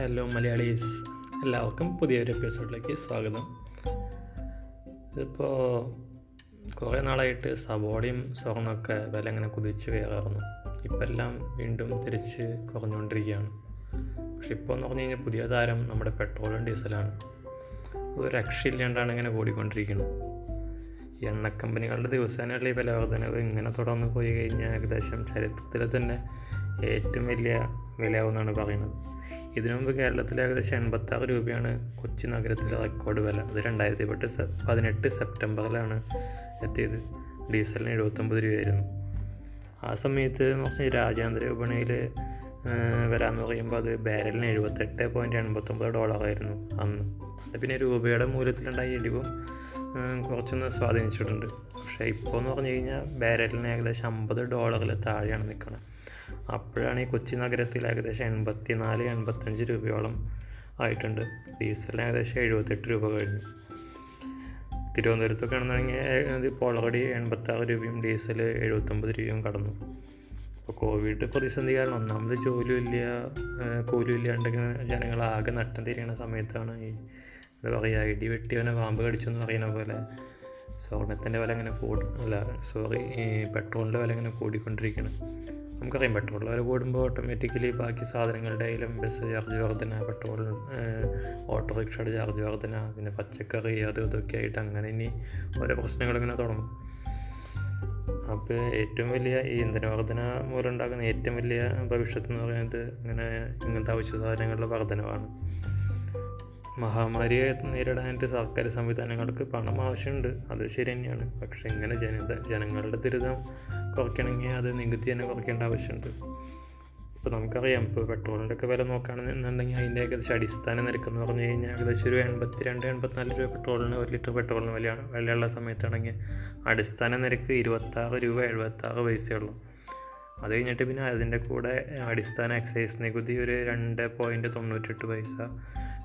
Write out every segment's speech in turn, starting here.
Hello Malayalees എല്ലാവർക്കും പുതിയൊരു എപ്പിസോഡിലേക്ക് സ്വാഗതം. ഇതിപ്പോൾ കുറേ നാളായിട്ട് സവോളയും സ്വർണമൊക്കെ വില ഇങ്ങനെ കുതിച്ച് കയറാറുന്നു. ഇപ്പം എല്ലാം വീണ്ടും തിരിച്ച് കുറഞ്ഞുകൊണ്ടിരിക്കുകയാണ്. പക്ഷെ ഇപ്പോൾ എന്ന് പറഞ്ഞു കഴിഞ്ഞാൽ പുതിയ താരം നമ്മുടെ പെട്രോളും ഡീസലാണ്. ഒരു രക്ഷയില്ലാണ്ടാണ് ഇങ്ങനെ കൂടിക്കൊണ്ടിരിക്കുന്നത് ഈ എണ്ണ കമ്പനികളുടെ ദിവസേനയുള്ള ഈ വില വർധനവ് ഇങ്ങനെ തുടർന്ന് പോയി കഴിഞ്ഞാൽ ഏകദേശം ചരിത്രത്തിൽ തന്നെ ഏറ്റവും വലിയ വിലയാവുമെന്നാണ് പറയുന്നത്. ഇതിനു മുമ്പ് കേരളത്തിൽ ഏകദേശം എൺപത്താറ് രൂപയാണ് കൊച്ചി നഗരത്തിലെ റെക്കോർഡ് വില. അത് രണ്ടായിരത്തി പത്ത് പതിനെട്ട് സെപ്റ്റംബറിലാണ് എത്തിയത്. ഡീസലിന് എഴുപത്തൊമ്പത് രൂപയായിരുന്നു. ആ സമയത്ത് എന്ന് വെച്ചാൽ രാജ്യാന്തര വിപണിയിൽ വരാമെന്ന് പറയുമ്പോൾ അത് ബാരലിന് എഴുപത്തെട്ട് പോയിന്റ് എൺപത്തൊമ്പത് ഡോളറായിരുന്നു അന്ന്. പിന്നെ രൂപയുടെ മൂല്യത്തിലുണ്ടായ ഇടിവും കുറച്ചൊന്ന് സ്വാധീനിച്ചിട്ടുണ്ട്. പക്ഷേ ഇപ്പോൾ എന്ന് പറഞ്ഞു കഴിഞ്ഞാൽ ബാരലിന് ഏകദേശം അമ്പത് ഡോളറിൽ താഴെയാണ് നിൽക്കുന്നത് അപ്പോഴാണ് ഈ കൊച്ചി നഗരത്തിൽ ഏകദേശം എൺപത്തി നാല് എൺപത്തഞ്ച് രൂപയോളം ആയിട്ടുണ്ട്. ഡീസലിന് ഏകദേശം എഴുപത്തെട്ട് രൂപ കഴിഞ്ഞു. തിരുവനന്തപുരത്തൊക്കെ ആണെന്നുണ്ടെങ്കിൽ ഇപ്പോൾ ഓൾറെഡി എൺപത്താറ് രൂപയും ഡീസൽ എഴുപത്തൊമ്പത് രൂപയും കടന്നു. ഇപ്പോൾ കോവിഡ് പ്രതിസന്ധി കാരണം ഒന്നാമത് ജോലിയില്ല കൂലിയില്ലാണ്ടെങ്കിൽ ജനങ്ങൾ ആകെ നട്ടം തിരിയണ സമയത്താണ് ഈ എന്താ പറയുക ഇടി വെട്ടിയവനെ പാമ്പ് കടിച്ചു എന്ന് പറയുന്ന പോലെ സ്വർണത്തിന്റെ വില അങ്ങനെ കൂടി. അല്ല സോറി പെട്രോളിന്റെ വില ഇങ്ങനെ കൂടിക്കൊണ്ടിരിക്കുകയാണ്. നമുക്കറിയാം പെട്രോളിന്റെ വില കൂടുമ്പോൾ ഓട്ടോമാറ്റിക്കലി ബാക്കി സാധനങ്ങളുടെ ആയാലും ബസ് ചാർജ് വർധന പെട്രോൾ ഓട്ടോറിക്ഷയുടെ ചാർജ് വർധന പിന്നെ പച്ചക്കറി അതും ഇതൊക്കെ ആയിട്ട് അങ്ങനെ ഇനി ഓരോ പ്രശ്നങ്ങളിങ്ങനെ തുടങ്ങും. അപ്പോൾ ഏറ്റവും വലിയ ഈ ഇന്ധന വർധന മൂലമുണ്ടാകുന്ന ഏറ്റവും വലിയ ഭവിഷ്യത്ത് എന്ന് പറയുന്നത് ഇങ്ങനെ ഇങ്ങനത്തെ ആവശ്യ സാധനങ്ങളുടെ വർധനവാണ്. മഹാമാരിയെ നേരിടാനായിട്ട് സർക്കാർ സംവിധാനങ്ങൾക്ക് പണം ആവശ്യമുണ്ട്. അത് ശരി തന്നെയാണ് പക്ഷെ ഇങ്ങനെ ജനത ജനങ്ങളുടെ ദുരിതം കുറയ്ക്കണമെങ്കിൽ അത് നികുതി തന്നെ കുറയ്ക്കേണ്ട ആവശ്യമുണ്ട്. ഇപ്പോൾ നമുക്കറിയാം ഇപ്പോൾ പെട്രോളിന്റെ ഒക്കെ വില നോക്കുകയാണെന്നുണ്ടെങ്കിൽ അതിന്റെ ഏകദേശം അടിസ്ഥാന നിരക്ക് എന്ന് പറഞ്ഞു കഴിഞ്ഞാൽ ഏകദേശം ഒരു എൺപത്തി രണ്ട് എൺപത്തിനാല് രൂപ പെട്രോളിന് ഒരു ലിറ്റർ പെട്രോളിന് വിലയാണ് വിലയുള്ള സമയത്താണെങ്കിൽ അടിസ്ഥാന നിരക്ക് ഇരുപത്താറ് രൂപ എഴുപത്താറ് പൈസയുള്ളൂ. അത് കഴിഞ്ഞിട്ട് പിന്നെ അതിന്റെ കൂടെ അടിസ്ഥാന എക്സൈസ് നികുതി ഒരു രണ്ട് പോയിന്റ് തൊണ്ണൂറ്റെട്ട് പൈസ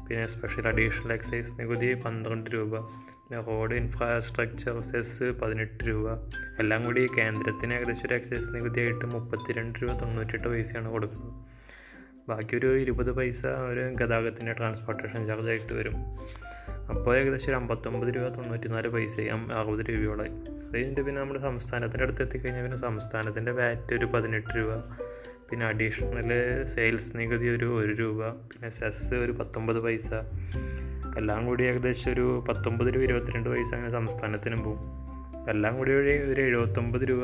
പിന്നെ സ്പെഷ്യൽ അഡീഷണൽ എക്സൈസ് നികുതി പന്ത്രണ്ട് രൂപ. പിന്നെ റോഡ് ഇൻഫ്രാസ്ട്രക്ചർ സെസ് പതിനെട്ട് രൂപ. എല്ലാം കൂടി കേന്ദ്രത്തിന് ഏകദേശം ഒരു എക്സൈസ് നികുതിയായിട്ട് മുപ്പത്തിരണ്ട് രൂപ തൊണ്ണൂറ്റെട്ട് പൈസയാണ് കൊടുക്കുന്നത്. ബാക്കി ഒരു ഇരുപത് പൈസ ഒരു ഗതാഗതത്തിന്റെ ട്രാൻസ്പോർട്ടേഷൻ ചാർജ് ആയിട്ട് വരും. അപ്പോൾ ഏകദേശം ഒരു അമ്പത്തൊമ്പത് രൂപ തൊണ്ണൂറ്റി നാല് പൈസയും അറുപത് രൂപയോളായി അത് കഴിഞ്ഞിട്ട് പിന്നെ നമ്മുടെ സംസ്ഥാനത്തിന്റെ അടുത്ത് എത്തിക്കഴിഞ്ഞാൽ പിന്നെ സംസ്ഥാനത്തിന്റെ വാറ്റ് ഒരു പതിനെട്ട് രൂപ പിന്നെ അഡീഷണൽ സെയിൽസ് നികുതി ഒരു ഒരു രൂപ പിന്നെ സെസ് ഒരു പത്തൊമ്പത് പൈസ. എല്ലാം കൂടി ഏകദേശം ഒരു പത്തൊമ്പത് രൂപ ഇരുപത്തിരണ്ട് പൈസ അങ്ങനെ സംസ്ഥാനത്തിനും പോകും എല്ലാം കൂടി ഒരു ഒരു എഴുപത്തൊമ്പത് രൂപ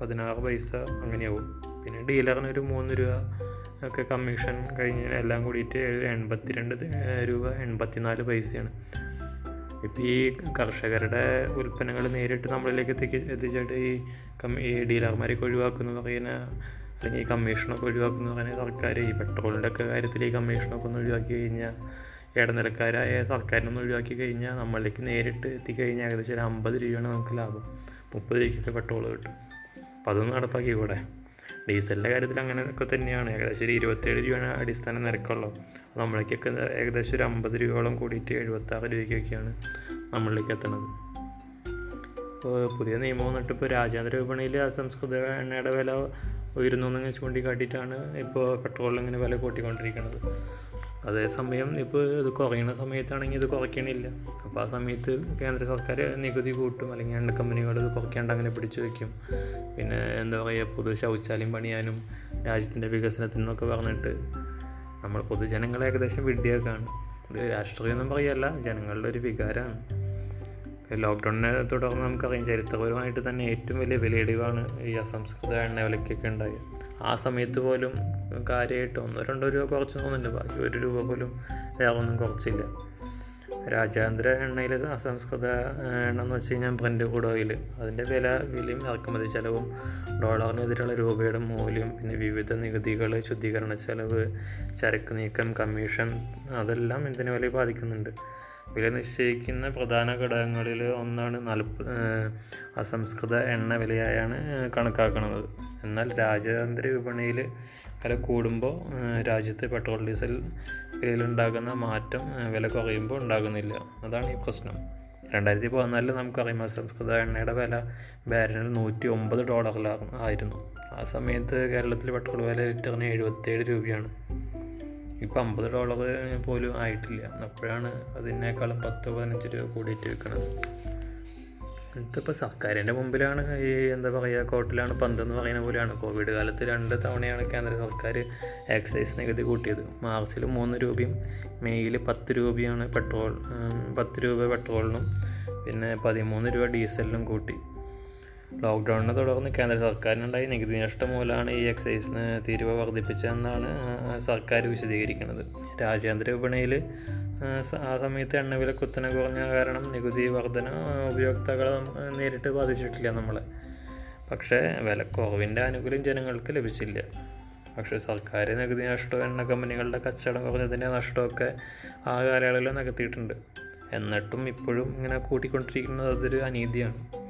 പതിനാറ് പൈസ അങ്ങനെയാവും. പിന്നെ ഡീലറിന് ഒരു മൂന്ന് രൂപ ഒക്കെ കമ്മീഷൻ കഴിഞ്ഞ് എല്ലാം കൂടിയിട്ട് എൺപത്തിരണ്ട് രൂപ എൺപത്തിനാല് പൈസയാണ്. ഇപ്പോൾ ഈ കർഷകരുടെ ഉൽപ്പന്നങ്ങൾ നേരിട്ട് നമ്മളിലേക്ക് എത്തിക്ക് എത്തിച്ചിട്ട് ഈ കം ഈ ഡീലർമാരൊക്കെ ഒഴിവാക്കുന്നു പറയുന്ന അല്ലെങ്കിൽ ഈ കമ്മീഷനൊക്കെ ഒഴിവാക്കുന്ന. പറഞ്ഞാൽ സർക്കാർ ഈ പെട്രോളിന്റെ ഒക്കെ കാര്യത്തിൽ ഈ കമ്മീഷനൊക്കെ ഒന്ന് ഒഴിവാക്കി കഴിഞ്ഞാൽ ഇടനിലക്കാരായ സർക്കാരിനൊന്ന് ഒഴിവാക്കി കഴിഞ്ഞാൽ നമ്മളിലേക്ക് നേരിട്ട് എത്തിക്കഴിഞ്ഞാൽ ഏകദേശം ഒരു അമ്പത് രൂപയാണ് നമുക്ക് ലാഭം. മുപ്പത് രൂപയ്ക്കൊക്കെ പെട്രോൾ കിട്ടും. അപ്പോൾ അതൊന്ന് നടപ്പാക്കി കൂടെ ഡീസലിന്റെ കാര്യത്തിൽ അങ്ങനെയൊക്കെ തന്നെയാണ്. ഏകദേശം ഒരു ഇരുപത്തേഴ് രൂപയാണ് അടിസ്ഥാന നിരക്കുള്ളൂ നമ്മളിലേക്കൊക്കെ ഏകദേശം ഒരു അമ്പത് രൂപയോളം കൂടിയിട്ട് എഴുപത്താറ് രൂപയ്ക്കൊക്കെയാണ് നമ്മളിലേക്ക് എത്തുന്നത് ഇപ്പോൾ പുതിയ നിയമം വന്നിട്ട് ഇപ്പോൾ രാജ്യാന്തര വിപണിയിൽ അസംസ്കൃത എണ്ണയുടെ വില ഉയരുന്നു എന്നങ്ങനെ ചൂണ്ടിക്കാട്ടിയിട്ടാണ് ഇപ്പോൾ പെട്രോളിൽ ഇങ്ങനെ വില കൂട്ടിക്കൊണ്ടിരിക്കുന്നത്. അതേസമയം ഇപ്പോൾ ഇത് കുറയുന്ന സമയത്താണെങ്കിൽ ഇത് കുറയ്ക്കണില്ല. അപ്പോൾ ആ സമയത്ത് കേന്ദ്ര സർക്കാർ നികുതി കൂട്ടും അല്ലെങ്കിൽ എണ്ണ കമ്പനികൾ ഇത് കുറയ്ക്കാണ്ട് അങ്ങനെ പിടിച്ചു വയ്ക്കും. പിന്നെ എന്താ പറയുക പൊതു ശൗചാലയം പണിയാനും രാജ്യത്തിന്റെ വികസനത്തിനൊക്കെ പറഞ്ഞിട്ട് നമ്മൾ പൊതുജനങ്ങളെ ഏകദേശം വിഡ്ഢിയാക്കാണ്. ഇത് രാഷ്ട്രീയമൊന്നും പറയല്ല ജനങ്ങളുടെ ഒരു വികാരമാണ്. ലോക്ക്ഡൗണിനെ തുടർന്ന് നമുക്കറിയാം ചരിത്രപരമായിട്ട് തന്നെ ഏറ്റവും വലിയ വിലയിടിവാണ് ഈ അസംസ്കൃത എണ്ണ വിലയ്ക്കൊക്കെ ഉണ്ടായത്. ആ സമയത്ത് പോലും കാര്യമായിട്ട് ഒന്നോ രണ്ടോ രൂപ കുറച്ച് തോന്നുന്നുണ്ട്. ബാക്കി ഒരു രൂപ പോലും വേറെ ഒന്നും കുറച്ചില്ല. രാജ്യാന്തര എണ്ണയിൽ അസംസ്കൃത എണ്ണ എന്ന് വെച്ച് കഴിഞ്ഞാൽ ബ്രൻഡ് ക്രൂഡ് ഓയിൽ അതിന്റെ വില വിലയും ഇറക്കുമതി ചെലവും ഡോളറിനെതിരെയുള്ള രൂപയുടെ മൂല്യം പിന്നെ വിവിധ നികുതികൾ ശുദ്ധീകരണ ചെലവ് ചരക്ക് നീക്കം കമ്മീഷൻ അതെല്ലാം ഇതിനെ വില ബാധിക്കുന്നുണ്ട്. വില നിശ്ചയിക്കുന്ന പ്രധാന ഘടകങ്ങളിൽ ഒന്നാണ് നൽപ്പ് അസംസ്കൃത എണ്ണ വിലയായാണ് കണക്കാക്കുന്നത്. എന്നാൽ രാജ്യാന്തര വിപണിയിൽ വില കൂടുമ്പോൾ രാജ്യത്തെ പെട്രോൾ ഡീസൽ വിലയിലുണ്ടാകുന്ന മാറ്റം വില കുറയുമ്പോൾ ഉണ്ടാകുന്നില്ല. അതാണ് ഈ പ്രശ്നം. രണ്ടായിരത്തി പതിനാലിൽ നമുക്കറിയാം അസംസ്കൃത എണ്ണയുടെ വില ബാരലിന് നൂറ്റി ഒമ്പത് ഡോളറിലായിരുന്നു ആ സമയത്ത് കേരളത്തിൽ പെട്രോൾ വില ലിറ്ററിന് എഴുപത്തേഴ് രൂപയാണ്. ഇപ്പം അമ്പത് ഡോളർ പോലും ആയിട്ടില്ല. അപ്പോഴാണ് അതിനേക്കാളും പത്ത് പതിനഞ്ച് രൂപ കൂടിയിട്ട് വിൽക്കുന്നത് ഇതിപ്പോൾ സർക്കാരിന്റെ മുമ്പിലാണ് ഈ എന്താ പറയുക കോട്ടിലാണ് പന്തെന്ന് പറയുന്ന പോലെയാണ്. കോവിഡ് കാലത്ത് രണ്ട് തവണയാണ് കേന്ദ്ര സർക്കാർ എക്സൈസ് നികുതി കൂട്ടിയത്. മാർച്ചിൽ മൂന്ന് രൂപയും മെയ്യിൽ പത്ത് രൂപയാണ് പെട്രോൾ പത്ത് രൂപ പെട്രോളിനും പിന്നെ പതിമൂന്ന് രൂപ ഡീസലിനും കൂട്ടി. ലോക്ക്ഡൗണിനെ തുടർന്ന് കേന്ദ്ര സർക്കാരിനുണ്ടായ നികുതി നഷ്ടം മൂലമാണ് ഈ എക്സൈസിന് തീരുവ വർദ്ധിപ്പിച്ചതെന്നാണ് സർക്കാർ വിശദീകരിക്കുന്നത്. രാജ്യാന്തര വിപണിയിൽ ആ സമയത്ത് എണ്ണവില കുത്തനെ കുറഞ്ഞ കാരണം നികുതി വർധന ഉപയോക്താക്കളെ നേരിട്ട് ബാധിച്ചിട്ടില്ല നമ്മൾ പക്ഷേ വിലക്കുറവിന്റെ ആനുകൂല്യം ജനങ്ങൾക്ക് ലഭിച്ചില്ല. പക്ഷേ സർക്കാർ നികുതി നഷ്ടവും എണ്ണ കമ്പനികളുടെ കച്ചവടം കുറഞ്ഞതിന്റെ നഷ്ടമൊക്കെ ആ കാലയളവിൽ നികത്തിയിട്ടുണ്ട്. എന്നിട്ടും ഇപ്പോഴും ഇങ്ങനെ കൂട്ടിക്കൊണ്ടിരിക്കുന്നത് അതൊരു അനീതിയാണ്.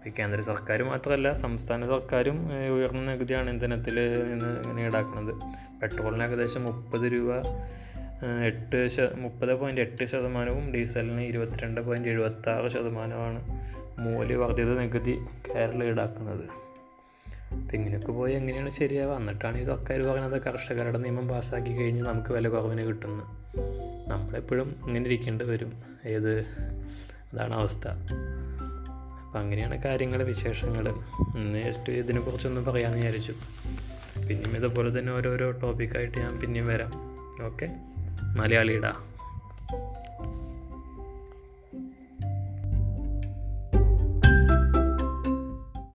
ഇപ്പോൾ കേന്ദ്ര സർക്കാർ മാത്രമല്ല സംസ്ഥാന സർക്കാരും ഉയർന്ന നികുതിയാണ് ഇന്ധനത്തിൽ നിന്ന് ഇങ്ങനെ ഈടാക്കുന്നത്. പെട്രോളിന് ഏകദേശം മുപ്പത് രൂപ എട്ട് ശ മുപ്പത് പോയിന്റ് എട്ട് ശതമാനവും ഡീസലിന് ഇരുപത്തിരണ്ട് പോയിന്റ് എഴുപത്തി ആറ് ശതമാനമാണ് മൂല്യവർദ്ധിത നികുതി കേരളം ഈടാക്കുന്നത്. അപ്പം ഇങ്ങനെയൊക്കെ പോയി എങ്ങനെയാണ് ശരിയാവുക? എന്നിട്ടാണ് ഈ സർക്കാർ പറയുന്നത് കർഷകരുടെ നിയമം പാസ്സാക്കി കഴിഞ്ഞ് നമുക്ക് വില കുറവിന് കിട്ടുന്നു. നമ്മളെപ്പോഴും ഇങ്ങനെ ഇരിക്കേണ്ടി വരും. ഏത്? അതാണ് അവസ്ഥ. അപ്പം അങ്ങനെയാണ് കാര്യങ്ങൾ വിശേഷങ്ങൾ ഇന്ന് ജസ്റ്റ് ഇതിനെക്കുറിച്ചൊന്ന് പറയാമെന്ന് വിചാരിച്ചു. പിന്നെയും ഇതുപോലെ തന്നെ ഓരോരോ ടോപ്പിക്കായിട്ട് ഞാൻ പിന്നെയും വരാം. ഓക്കെ മലയാളിയുടെ